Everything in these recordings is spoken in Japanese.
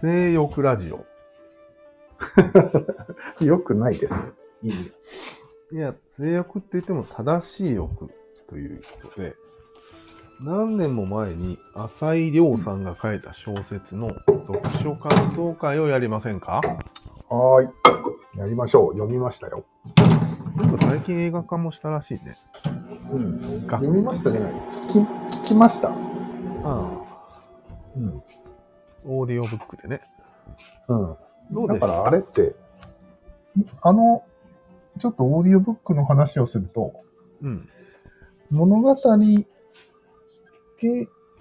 性欲ラジオ。よくないですよ。意味いや、性欲って言っても正しい欲ということで、何年も前に浅井亮さんが書いた小説の読書感想会をやりませんか？が。はーい。やりましょう。読みましたよ。なんか最近映画化もしたらしいね。うん。が読みましたね。聞き、聞きました。ああ、うん。オーディオブックでね。うん。どうだからあれって、あの、ちょっとオーディオブックの話をすると、うん。物語系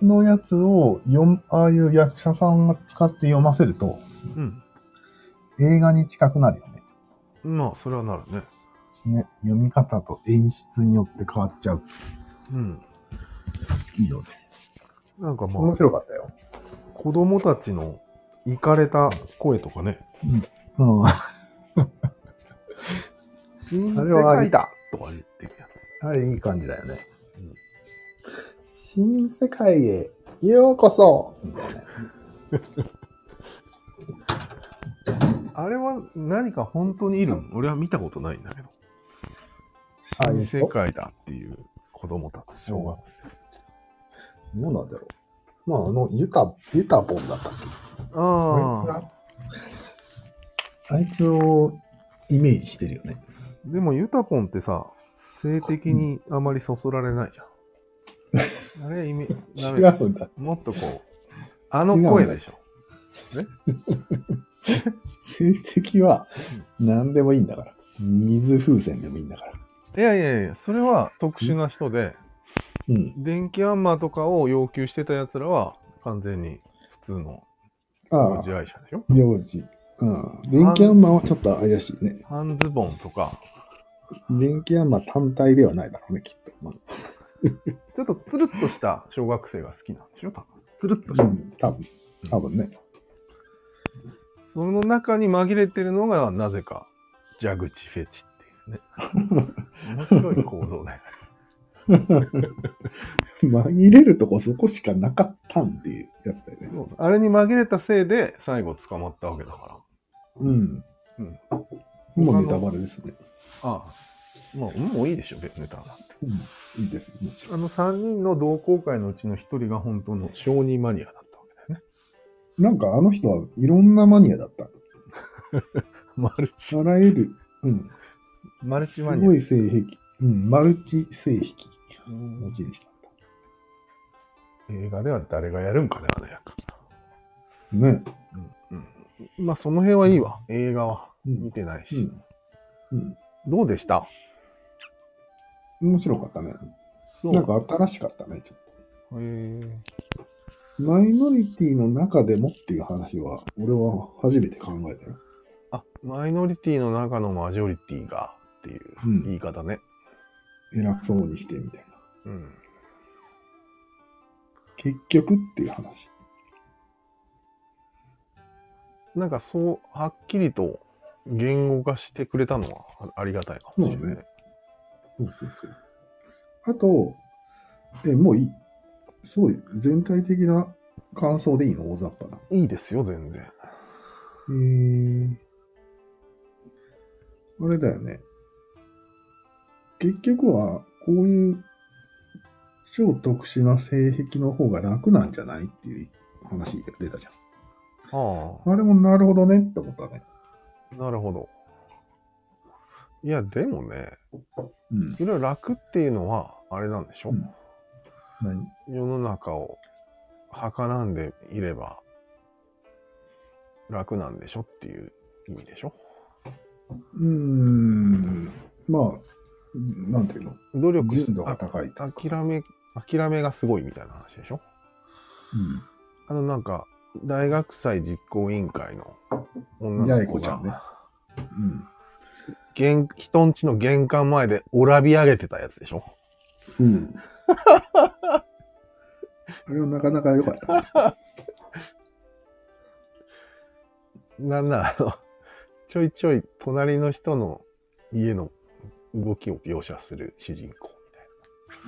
のやつを読む、ああいう役者さんが使って読ませると、うん。映画に近くなるよね。まあ、それはなるね。ね、読み方と演出によって変わっちゃううん。以上です。なんかま面あ、白かったよ。子供たちのイかれた声とかね。うん。新世あれは界だとか言ってるやつ。あれいい感じだよね。うん新世界へようこそみたいなやつね。あれは何か本当にいるの？俺は見たことないんだけど。新世界だっていう子供たち、小学生。どうなんだろう。まあ、あの、ユタ、ユタボンだったっけ？あいつ。が、あいつをイメージしてるよね。でもユタポンってさ、性的にあまりそそられないじゃん。あれ意味、違うんだ。もっとこう、あの声でしょ。性的は何でもいいんだから。水風船でもいいんだから。いやいやいや、それは特殊な人で、うん。電気アンマーとかを要求してた奴らは完全に普通のああ自、愛者でしょ？幼児。うん。電気アンマーはちょっと怪しいね。半ズボンとか、電気アンマー単体ではないだろうね、きっと。まあ ちょっとつるっとした小学生が好きなんでしょ？多分。つるっとした。うん、多分、多分ね。その中に紛れてるのが、なぜか、蛇口フェチっていうね。面白い構造だよね。紛れるとこそこしかなかったんっていうやつだよね。そうあれに紛れたせいで、最後捕まったわけだから。うん。うんもうネタバレですね。ああ。もう、もういいでしょ、別ネタなんて。うん。いいですよ。もちろんあの3人の同好会のうちの1人が本当の小児マニアだったわけだよね。なんかあの人はいろんなマニアだった。マルチ、あらゆる、うん。マルチすマニア。ごい性癖。うん。マルチ性癖うん持ち主だっ映画では誰がやるんかね、あの役。た。ね。うんうん、まあ、その辺はいいわ。映画はうん見てないし。うん。うん。どうでした？面白かったね。そう。なんか新しかったね、ちょっへえと。マイノリティの中でもっていう話は、俺は初めて考えたよ。あ、マイノリティの中のマジョリティがっていううん言い方ね。偉そうにしてみたいな。うん。結局っていう話。なんかそう、はっきりと言語化してくれたのはあありがたいかもしれない。そうねそうそうそう。あと、え、もういい。すごい、全体的な感想でいいの？大雑把な。いいですよ、全然。へー。あれだよね。結局は、こういう超特殊な性癖の方が楽なんじゃないっていう話が出たじゃあん。あれもなるほどねって思ったね。あ、なるほど。いや、でもね、うん。いろいろ楽っていうのは、あれなんでしょ、うん何？世の中を儚んでいれば楽なんでしょっていう意味でしょ？うーん。まあ、なんていうの？努力純度が高い諦め、諦めがすごいみたいな話でしょ？うん。あのなんか、大学祭実行委員会の女八重の子が、子ちゃんねうん。玄人んちの玄関前でおらび上げてたやつでしょ？うん。あれはなかなか良かった。なんなら、あの、ちょいちょい隣の人の家の動きを描写する主人公。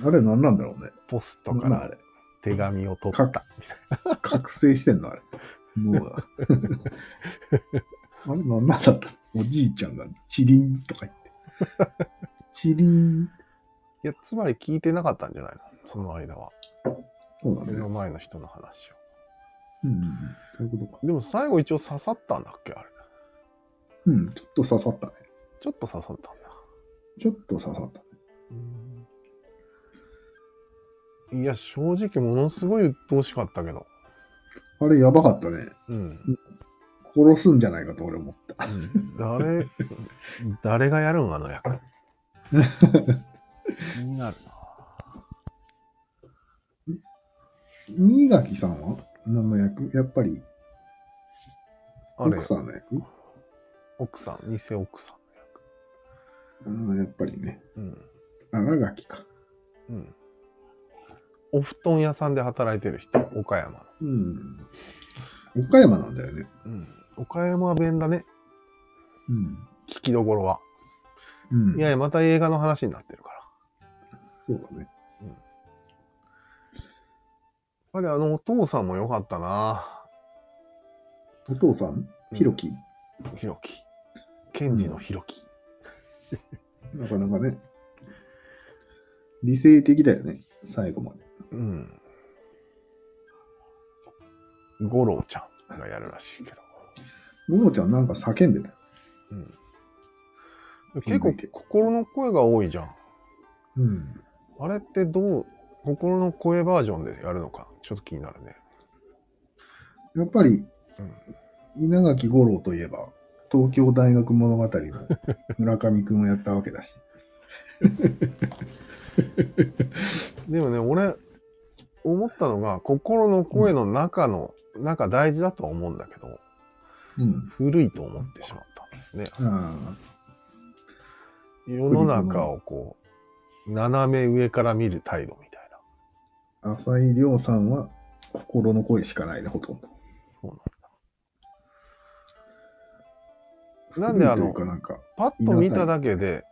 あれ何なんだろうね。ポストからあれ。手紙を取ったみたい覚醒してんのあれ。もう、あれ、なんなんだった？おじいちゃんが、チリンとか言って。チリン。いや、つまり聞いてなかったんじゃないの？その間は。そうだね。目の前の人の話を。うんうんうん。そういうことか。でも最後一応刺さったんだっけ？あれ。うん、ちょっと刺さったね。ちょっと刺さったんだ。ちょっと刺さったね。いや、正直ものすごい鬱陶しかったけど。あれ、やばかったね。うん。殺すんじゃないかと俺思った。誰、誰がやるんあの役？気になるな。新垣さんは？何の役？やっぱり、あれ？奥、さんの役？奥さん、偽奥さうん、やっぱりね。ん。うん。新垣か。うん。お布団屋さんで働いてる人、岡山の。うん。岡山なんだよね。うん。岡山弁だね、うん。聞きどころは。うん。いやいや、また映画の話になってるから。そうだね。やっぱりあのお父さんも良かったなお父さん？ひろき、ひろき。検事のひろき。なかなかね、理性的だよね。最後まで。うん。五郎ちゃんがやるらしいけど。ゴロちゃんなんか叫んでたよ。うん。結構心の声が多いじゃん。うん。あれってどう、心の声バージョンでやるのか、ちょっと気になるね。やっぱり、うん稲垣吾郎といえば、東京大学物語の村上くんをやったわけだし。でもね、俺、思ったのが、心の声の中の、中大事だとは思うんだけど、うん。古いと思ってしまったんですね。あ世の中をこう、斜め上から見る態度みたいな。あ、浅井亮さんは心の声しかないね、ほとんど。そうなんだ。なんであのパッと見ただけで、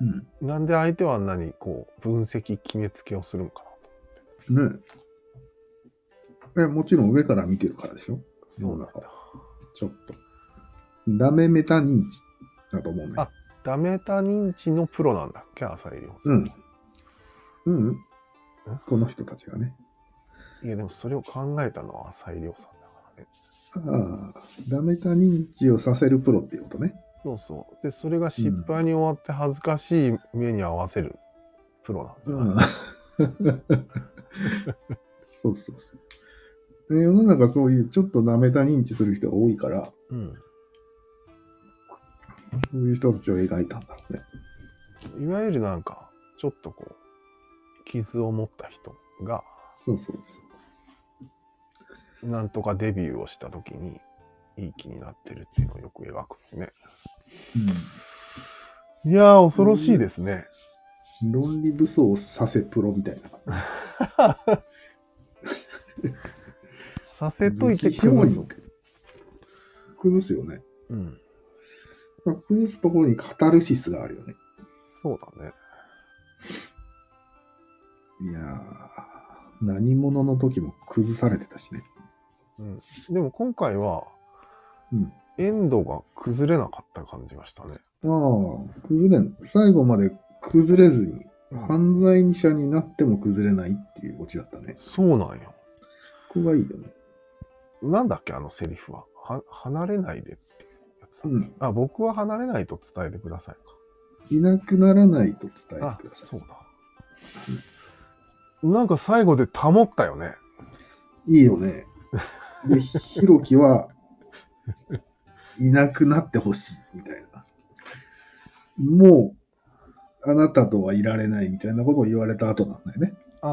うん。なんで相手はあんなにこう、分析、決めつけをするのかなと。ねえ。え、もちろん上から見てるからでしょ？そうなんだ。ちょっと。ダメメタ認知だと思うね。あダメタ認知のプロなんだっけ、浅井亮さん。うん。うんうん。この人たちがね。いや、でもそれを考えたのは浅井亮さんだからね。ああ、ダメタ認知をさせるプロっていうことね。そうそう。で、それが失敗に終わって恥ずかしい目に合わせるプロなんだから、うん。そうそうそう。で世の中そういうちょっとダメタ認知する人が多いから、うん。そういう人たちを描いたんだろうね。いわゆるなんか、ちょっとこう、傷を持った人が、そうそうそう。なんとかデビューをした時に、いい気になってるっていうのをよく描くんですね。いやー、恐ろしいですね。うん、論理武装させプロみたいな。させといて崩す。崩すよね。うん。まあ崩すところにカタルシスがあるよね。そうだね。いやー、何者の時も崩されてたしね。うん。でも今回は、うん。エンドが崩れなかった感じがしたね。ああ、崩れん。最後まで崩れずに、犯罪者になっても崩れないっていうオチだったね。そうなんよ。ここがいいよね。なんだっけ、あのセリフは。は離れないでってやつうん。あ、僕は離れないと伝えてくださいか。いなくならないと伝えてあください。そうだ。なんか最後で保ったよね。いいよね。で、ひろきは、いなくなってほしい、みたいな。もう、あなたとはいられないみたいなことを言われた後なんだよね。あ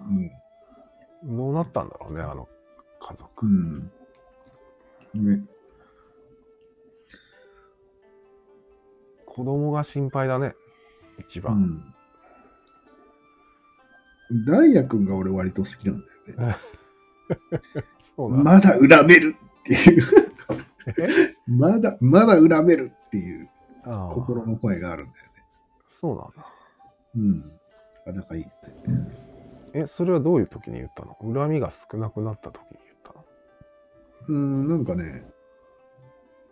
うん。あ、どうなったんだろうね、あの家族。うん。ね。子供が心配だね、一う番。ん。ダイヤ君が俺割と好きなんだよね。そうだ。まだ恨めるっていう。え？まだ、まだ恨めるっていうああ心の声があるんだよね。そうなんだ。うん。なかなかいいよね。え、それはどういう時に言ったの？恨みが少なくなった時に言ったの？うーん、なんかね、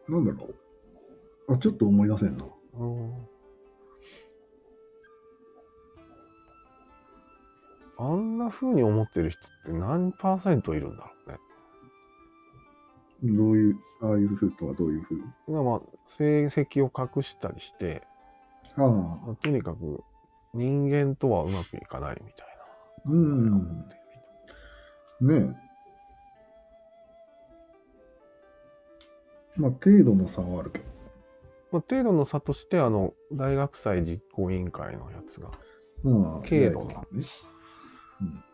なんだろう。あ、ちょっと思い出せんな。あんな風に思ってる人って何パーセントいるんだろうね？どういう、ああいう風とはどういう風？まあ、成績を隠したりして、ああ、まあとにかく人間とはうまくいかないみたいうん。な。ねえ。まあ、程度の差はあるけど。まあ、程度の差として、あの、大学祭実行委員会のやつが、まあ、軽度だね。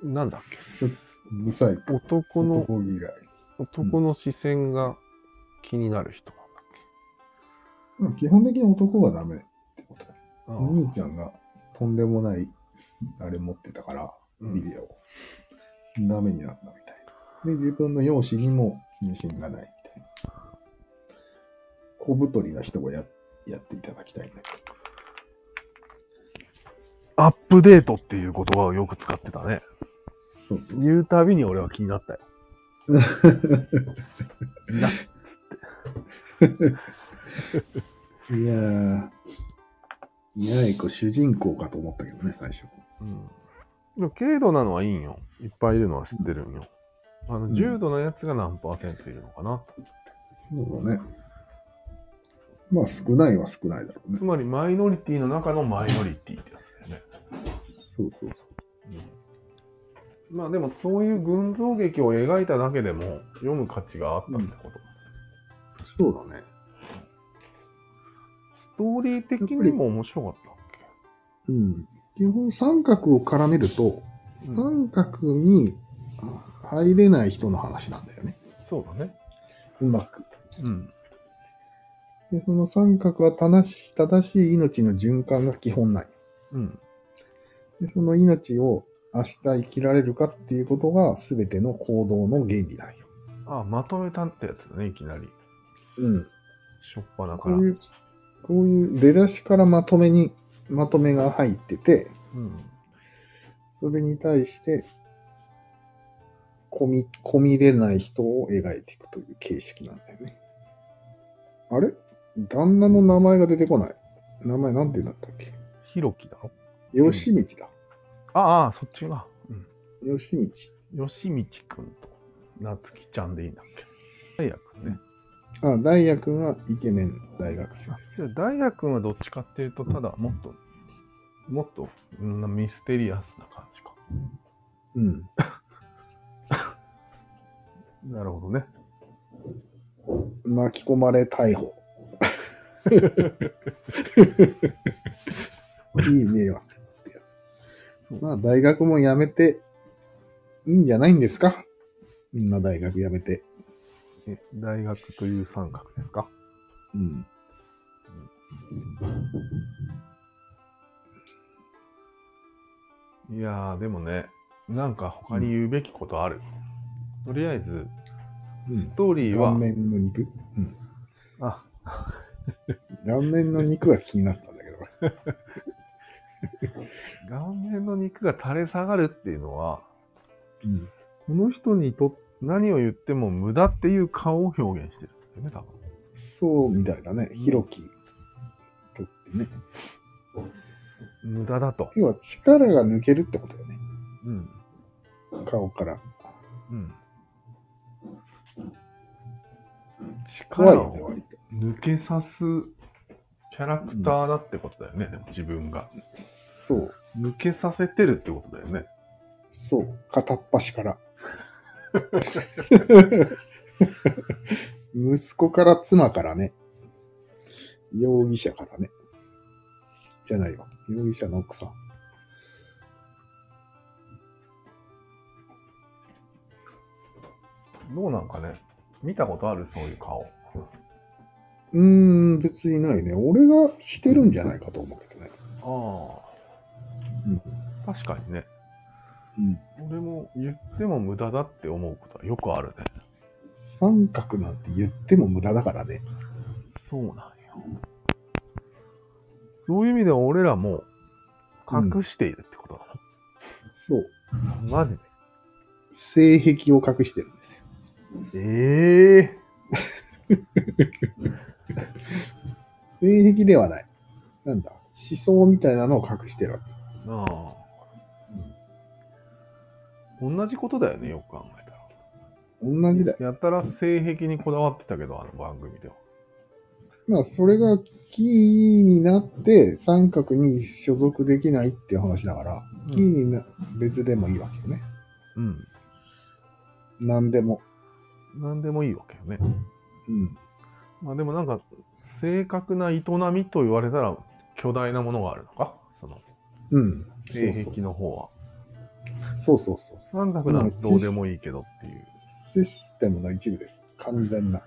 なんだっけ？ちょっと、ブサイク。男の、男嫌い。男の視線が気になる人なんだっまあ、基本的に男がダメお兄ちゃんがとんでもない、あれ持ってたから、うんビデオを。ダメになったみたいな。で、自分の容姿にも自信がないみたいな。小太りな人がややっていただきたいんだけアップデートっていう言葉をよく使ってたね。ど。そうそうそう。言うたびに俺は気になったよ。ないやー、いやいこ主人公かと思ったけどね、最初。うん。でも軽度なのはいいんよ。いっぱいいるのは知ってるんよ。あの、ん重度のやつが何パーセントいるのかな。そうだね。まあ少ないは少ないだろうねつ。まりマイノリティの中のマイノリティってやつだよね。そうそうそう。まあでもそういう群像劇を描いただけでも読む価値があったってこと。そうだね。ストーリー的にも面白かったっうん。基本三角を絡めると、三角に入れない人の話なんだよね。けそうだね。うまく。うん。で、その三角は正し正しい命の循環が基本ない。うん。で、その命を明日生きられるかっていうことが全ての行動の原理なんよ。あ、まとめたってやつだね、いきなり。うん。しょっぱなから。こういう、こういう出だしからまとめに、まとめが入ってて、うん。それに対して、込み、込み入れない人を描いていくという形式なんだよね。あれ？旦那の名前が出てこない。名前なんて言うんだったっけ？ひろきだろ？吉道だ。ああ、そっちが。うん。吉道。吉道くんと、なつきちゃんでいいんだっけ？くんね。あ、ダイヤ君はイケメン大学生です。じゃあダイヤくんはどっちかっていうと、ただもっと、もっと、うんミステリアスな感じか。うん。なるほどね。巻き込まれ逮捕。いい迷惑ってやつ。まあ、大学も辞めていいんじゃないんですか？みんな大学辞めて。え大学という三角ですか？うん。いやー、でもね、なんか他に言うべきことある？とりあえず、うんス。トーリーは？顔、面の肉？うん。あ、顔面の肉が気になったんだけど、俺顔面の肉が垂れ下がるっていうのは、うん。この人にと何を言っても無駄っていう顔を表現してるんだよね、多分。そうみたいだね。ひろきとってね。無駄だと。要は力が抜けるってことよね。うん。顔から。うん。力を。抜けさすキャラクターだってことだよね、でも自分が。そう。抜けさせてるってことだよね。そう。片っ端から。息子から妻からね。容疑者からね。じゃないよ。容疑者の奥さん。どうなんかね？見たことある？そういう顔。うーん、別にないね。俺がしてるんじゃないかと思うけどね。あうん。あ。確かにね。うん。俺も言っても無駄だって思うことはよくあるね。三角なんて言っても無駄だからね。そうなんよ。そういう意味では俺らも隠しているってことだそう。な。マジで。性癖を隠してるんですよ。ええ 性癖ではない。なんだ、思想みたいなのを隠してるわけ。ああ。同じことだよね、よく考えたら。同じだよ。やたら性癖にこだわってたけど、あの番組では。まあ、それがキーになって三角に所属できないっていう話だから、キーにな別でもいいわけよね。うん。何でも。なんでもいいわけよね。うん。まあでもなんか、正確な営みと言われたら、巨大なものがあるのか？その、うん。性癖の方は。そうそうそう。三角ならどうでもいいけどっていう。システムの一部です。完全な。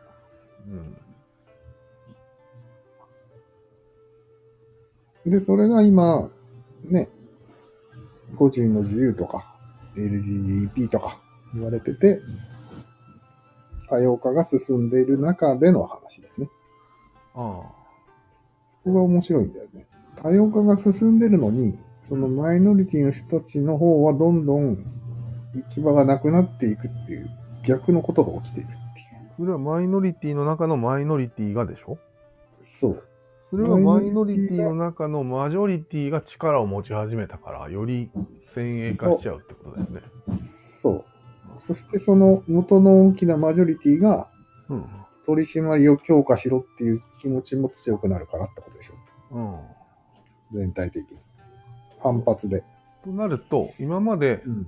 うん。で、それが今、ね、個人の自由とか、LGBT とか言われてて、多様化が進んでいる中での話だよね。あそこが面白いんだよね。多様化が進んでるのに、そのマイノリティの人たちの方はどんどん行き場がなくなっていくっていう逆のことが起きているっていう。あ。それはマイノリティの中のマイノリティがでしょ？そう。それはマイノリティの中のマジョリティが力を持ち始めたから、より先鋭化しちゃうってことだよね。そう。そしてその元の大きなマジョリティがうん。取り締まりを強化しろっていう気持ちも強くなるからってことでしょ。うん。全体的に。反発で。となると、今までうん。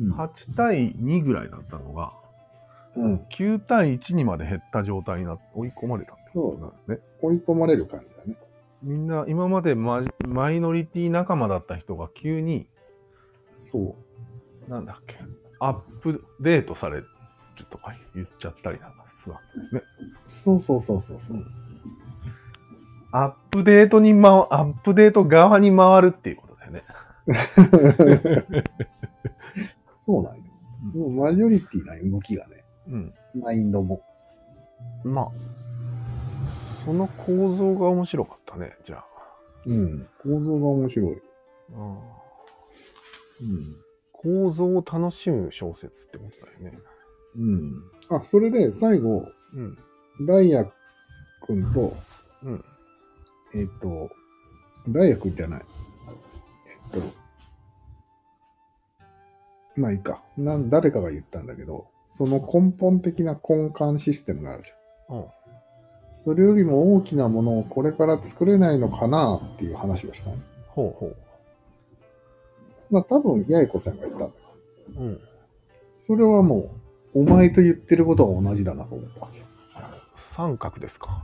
うん。8対2ぐらいだったのが、うん、9対1にまで減った状態になって追い込まれたってことなんですね。追い込まれる感じだね。みんな今までママイノリティ仲間だった人が急に、そう。なんだっけ、アップデートされるとか言っちゃったりなんかするわけですね。そうそうそうそうそう。アップデートに、ま、アップデート側に回るっていうこと。そうなんよ。もうマジョリティな動きがね、うん。マインドも。まあ、その構造が面白かったね、じゃあ。うん。構造が面白い。うん。構造を楽しむ小説ってことだよね。うん。あ、それで最後、うん。ダイヤ君と、うん。えっ、と、ダイヤ君じゃない。と、まあいいか。なん、誰かが言ったんだけど、その根本的な根幹システムがあるじゃん。うん。それよりも大きなものをこれから作れないのかなっていう話をしたの。ほうほまあ多分、八重子さんが言ったんだよ。う。うん。それはもう、お前と言ってることが同じだなと思ったわけ。三角ですか？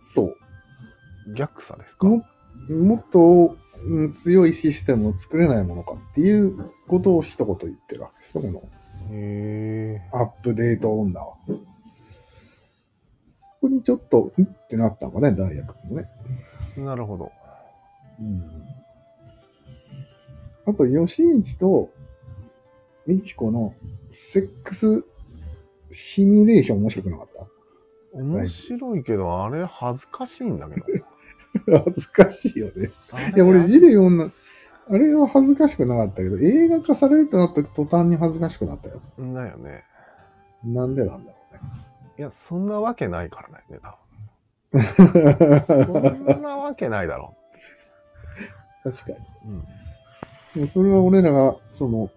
そう。逆さですか？ももっと、うん強いシステムを作れないものかっていうことを一言言ってるわけですよ、このへアップデート女は。ここにちょっと、んってなったのかね、大学もね。え。なるほど。うん。あと、吉道と美智子のセックスシミュレーション面白くなかっ面白いけど、あれ恥ずかしいんだけど。た 恥ずかしいよね。いや、俺、ジレ読んだ、あれは恥ずかしくなかったけど、映画化されるとなった途端に恥ずかしくなったよ。だよね。なんでなんだろいや、そんなわけないからね。そんなわけないだろ確かに。う。うん。でもそれは俺らが、その、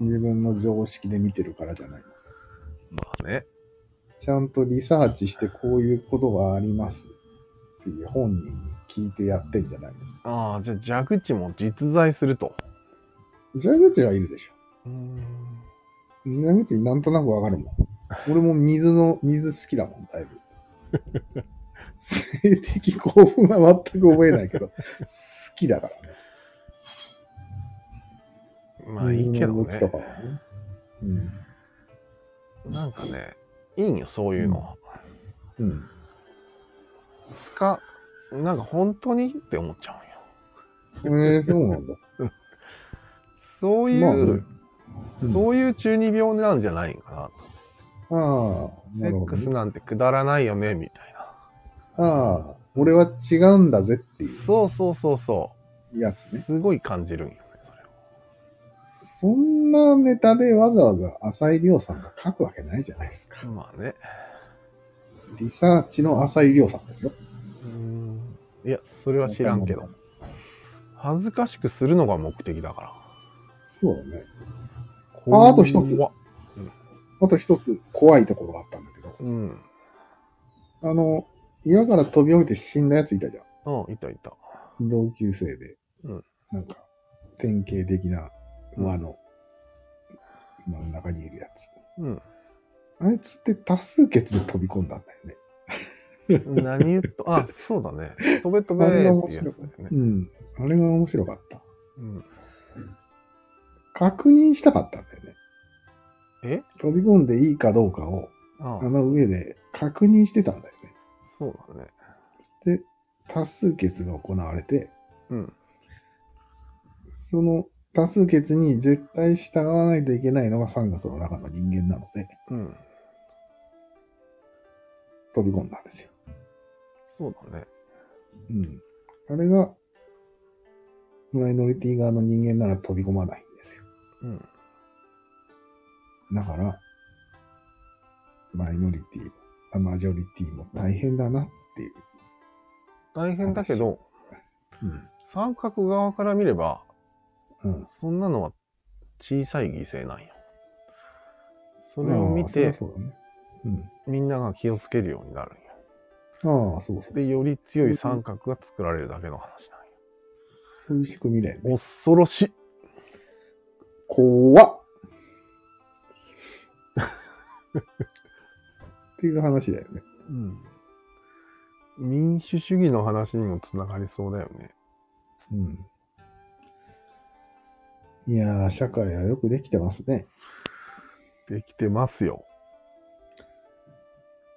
自分の常識で見てるからじゃない。まあね。ちゃんとリサーチしてこういうことがありますっていう本人に聞いてやってんじゃないああ、じゃあ蛇口も実在すると。の蛇口はいるでしょ。うん。蛇口なんとなくわかるもん。俺も水の、水好きだもん、だいぶ。性的興奮は全く覚えないけど、好きだからね。まあいいけどねね。うん。なんかね、いいんよ、そういうのは。うん。すか、なんか本当にって思っちゃうんよ。えー、そうなんだ。そういう、まあねうんそういう中二病なんじゃないんかああ、な。セックスなんてくだらないよね、みたいな。ああ、俺は違うんだぜっていそうそうそうそうやつう。ね。すごい感じるんよね、それを。そんなネタでわざわざ浅井亮さんが書くわけないじゃないですか。まあね。リサーチの浅井亮さんですよ。うーん。いや、それは知らんけど。恥ずかしくするのが目的だから。そうだね。ああと一つあと一つ怖いところがあったんだけど、うん。あの、岩から飛び降りて死んだやついたじゃん。うん、いたいた。同級生で。うんなんか、典型的な輪の真ん中にいるやつ。うん。あいつって多数決で飛び込んだんだよね。何言っと、あ、そうだね。飛べ飛べーっていうやつだよね。うん。あれが面白かった。うん。確認したかったんだよね。え？飛び込んでいいかどうかを、ああの上で確認してたんだよね。そうだね。で、多数決が行われて、うん。その多数決に絶対従わないといけないのが三角の中の人間なので、うん。飛び込んだんですよ。そうだね。うん。あれが、マイノリティ側の人間なら飛び込まないんですよ。うん。だから、マイノリティも、あマジョリティも大変だなっていう。大変だけど、うん。三角側から見れば、うん。そんなのは小さい犠牲なんよ。それを見てゃ、そうだね。うん。みんなが気をつけるようになるんよ。ああ、そうそうで、より強い三角が作られるだけの話なんよ。そういう仕組みだよね。恐ろしい。怖っっていう話だよね。うん。民主主義の話にもつながりそうだよね。うん。いやー、社会はよくできてますね。できてますよ。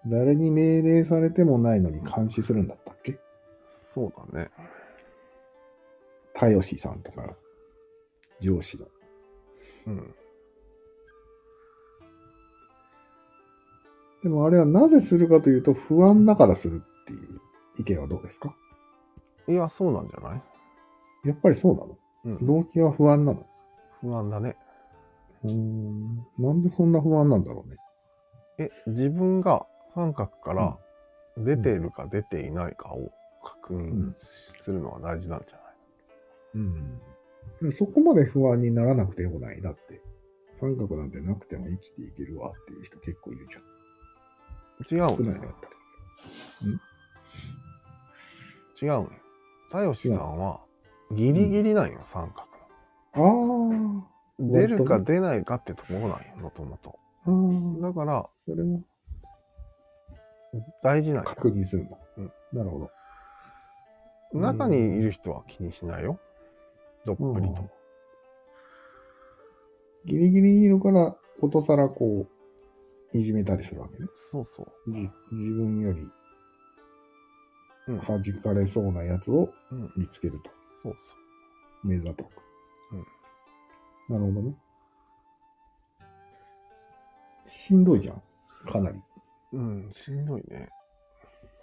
誰に命令されてもないのに監視するんだったっけ？そうだね。田吉さんとか、上司の。うん。でもあれはなぜするかというと不安だからするっていう意見はどうですか？いや、そうなんじゃない？やっぱりそうなの？うん。動機は不安なの？不安だね。うーん。なんでそんな不安なんだろうね。え、自分が三角から出ているか出ていないかを確認するのは大事なんじゃない、うん。そこまで不安にならなくてよくない。だって、三角なんてなくても生きていけるわっていう人結構いるじゃん。違う少ないね、のよやっ。ぱ違うのよ。田吉さんはギリギリなんよ、三角り。あの。出るか出ないかってところなんよ、もともと。あ。ああ。だから、それも大事なんよ。確認するんだ。うんなるほど。中にいる人は気にしないよ。どっぷりと。ギリギリいるから、ことさらこう、いじめたりするわけね。そうそう。じ自分よりうん弾かれそうなやつをうん。見つけると。そう目ざとく。なるほどね。しんどいじゃん。かなり。う。うん、しんどいね。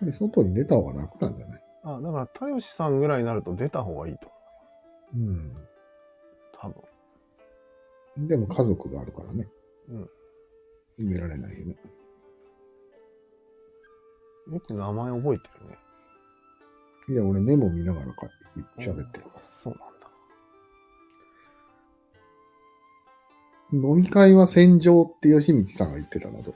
ぱり外に出た方が楽なんじゃない？あ、だから、田吉さんぐらいになると出た方がいいと思うん。う。多分。でも家族があるからね。うん。埋められないよね。よく名前覚えてるね。いや、俺メモ見ながらか喋ってるから。そうなんだ。飲み会は戦場って吉光さんが言ってたのと。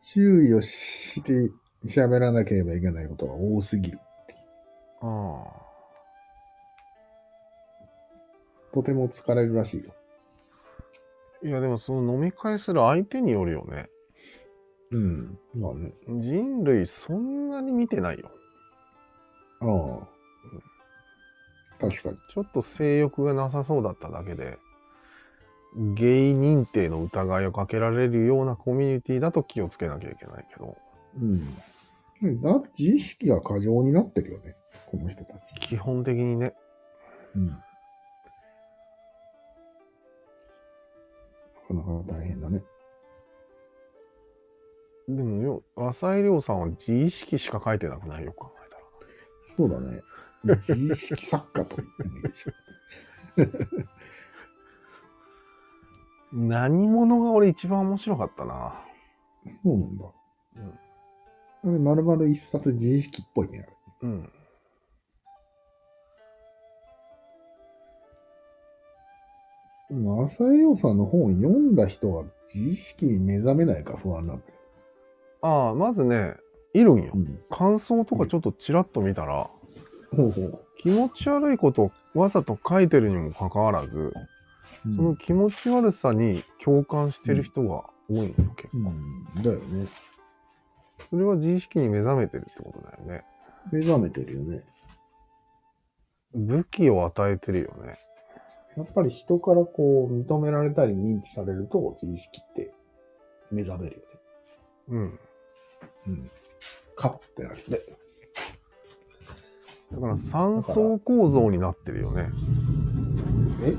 注意をして喋らなければいけないことが多すぎる。あとても疲れるらしいよ。あ。いや、でもその飲み会する相手によるよね。うん。まあね。人類そんなに見てないよ。ああ。確かに。ちょっと性欲がなさそうだっただけで、ゲイ認定の疑いをかけられるようなコミュニティだと気をつけなきゃいけないけど、うん。だ自意識が過剰になってるよね。この人たち。基本的にね、うん。なかなか大変だね。でもよ、浅井亮さんは自意識しか書いてなくない？よ、考えたら。そうだね。自意識作家と言ってもいいでしょ。何者が俺一番面白かったな。そうなんだ。あれ、まるまる一冊自意識っぽいね。あれうん。でも、浅井亮さんの本読んだ人は自意識に目覚めないか不安なんだよ。ああ、まずね、いるんよう。ん。感想とかちょっとちらっと見たら、ほうほう。気持ち悪いことをわざと書いてるにもかかわらず、その気持ち悪さに共感してる人が多いんよ、結構。うん、だよね。それは自意識に目覚めてるってことだよね。目覚めてるよね。武器を与えてるよね。やっぱり人からこう認められたり認知されると自意識って目覚めるよね。うん。うん。カッてなるよね。だから三層構造になってるよね。え？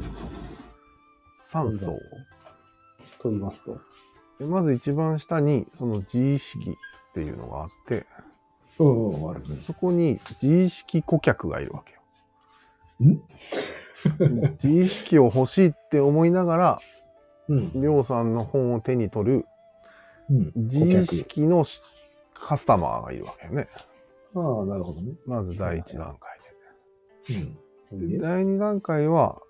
三層？と言いますと。でまず一番下にその自意識っていうのがあって、うんうん、あるね。そこに自意識顧客がいるわけよ。ん？自意識を欲しいって思いながら、うん。りょうさんの本を手に取るうん。自意識のカスタマーがいるわけよね。ああ、なるほどね。まず第一段階うん。で。で第二段階は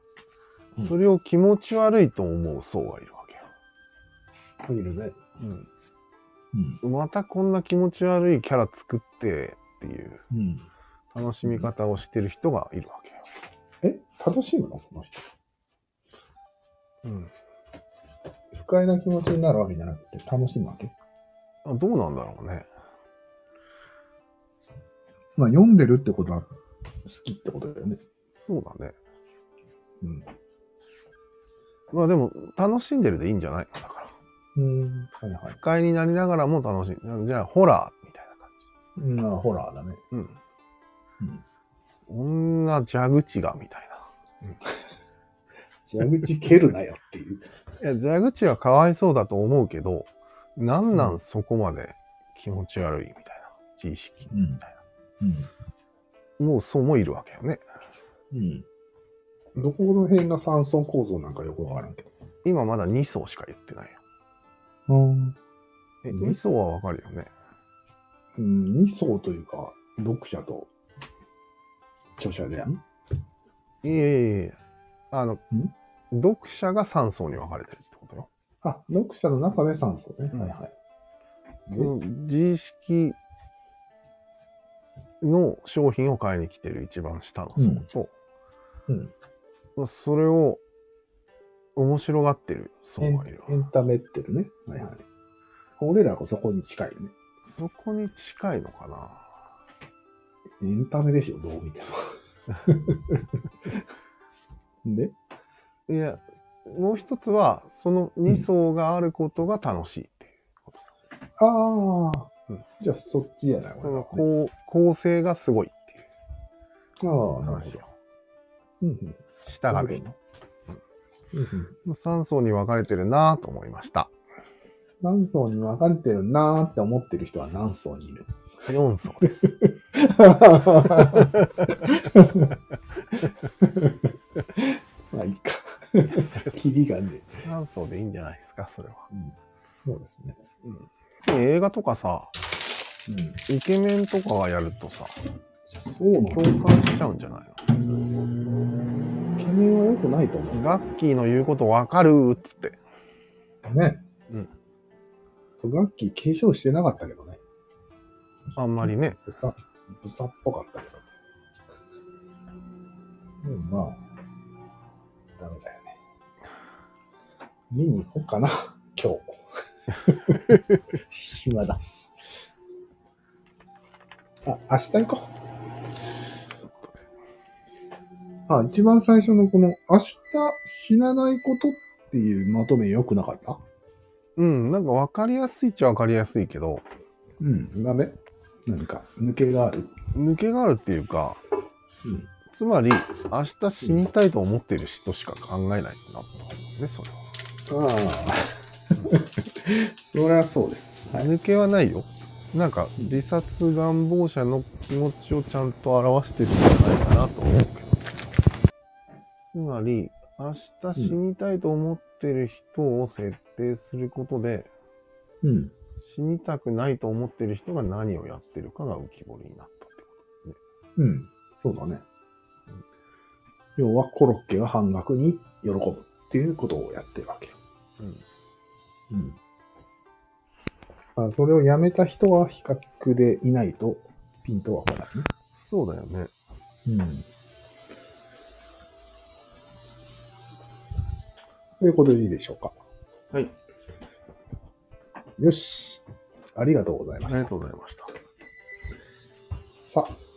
うん、それを気持ち悪いと思う層がいるわけよ。いるね。うん。またこんな気持ち悪いキャラ作ってっていううん。楽しみ方をしてる人がいるわけよ。え？楽しむの？その人。うん。不快な気持ちになるわけじゃなくて楽しむわけ？あどうなんだろうね。まあ読んでるってことは好きってことだよね。そうだね。うん。まあでも、楽しんでるでいいんじゃない？のだから。うん。はいはい不。快になりながらも楽しい。じゃあ、ホラーみたいな感うん、あホラーだね。じ。うん。うん。女蛇口がみたい蛇口蹴るなよっていう。な。いや、蛇口はかわいそうだと思うけど、なんなんそこまで気持ち悪いみたいな。自意識うんみたいうん。な。もうそうもいるわけよね。うん。どこの辺が三層構造なんかよくわからんけど。今まだ2層しか言ってないよ。うん。え、うん2層はわかるよね。うん、二層というか、読者と著者でやん。いえいえいえ。あの、読者が3層に分かれてるってことよ。あ、読者の中で三層ね。うんはいはい。自意識の商品を買いに来てる一番下の層と、うん。まあそれを面白がってる層エンがいるわエンタメってるね。はいはい。俺らがそこに近いよね。そこに近いのかなエンタメでしょ、どう見ても。で？いや、もう一つは、その2層があることが楽しいっていうこと。ああ、うんじゃあそっちじゃない、ね構構成がすごいっていうああ、なるほど。うんうん下がる人。うんうん3層に分かれてるなぁと思いました。何層に分かれてるなーって思ってる人は何層にいる？4層です。まあいいか。キリがね。3層でいいんじゃないですか、それは。うん、そうですね。うん、映画とかさ、うん。イケメンとかがやるとさ、共感しちゃうんじゃないは良くないと思のガッキーの言うことわかるっつって。う。ね。うん。ガッキー化粧してなかったけどね。あんまりね。ブサ、ブサっぽかったけど。でもまあ、ダメだよね。見に行こうかな、今日。暇だし。あ、明日行こう。あ、一番最初のこの、明日死なないことっていうまとめ良くなかった？うん、なんかわかりやすいっちゃわかりやすいけど、うん、ダメ？何か抜けがある？抜けがあるっていうか、うん。つまり、明日死にたいと思ってる人しか考えないんだなと思うね、それは。ああ。そりゃそうです。はい。抜けはないよ。なんか、自殺願望者の気持ちをちゃんと表してるんじゃないかなと思うけど。つまり、明日死にたいと思ってる人を設定することで、うん。死にたくないと思ってる人が何をやってるかが浮き彫りになったってこうん。そうだね。要はコロッケが半額に喜ぶっていうことをやってるわけよ。と。うん。うん。あそれをやめた人は比較でいないとピンとは来ないね。そうだよね。うん。ということでいいでしょうか。はい。よし。ありがとうございましたありが。とうございました。さあ、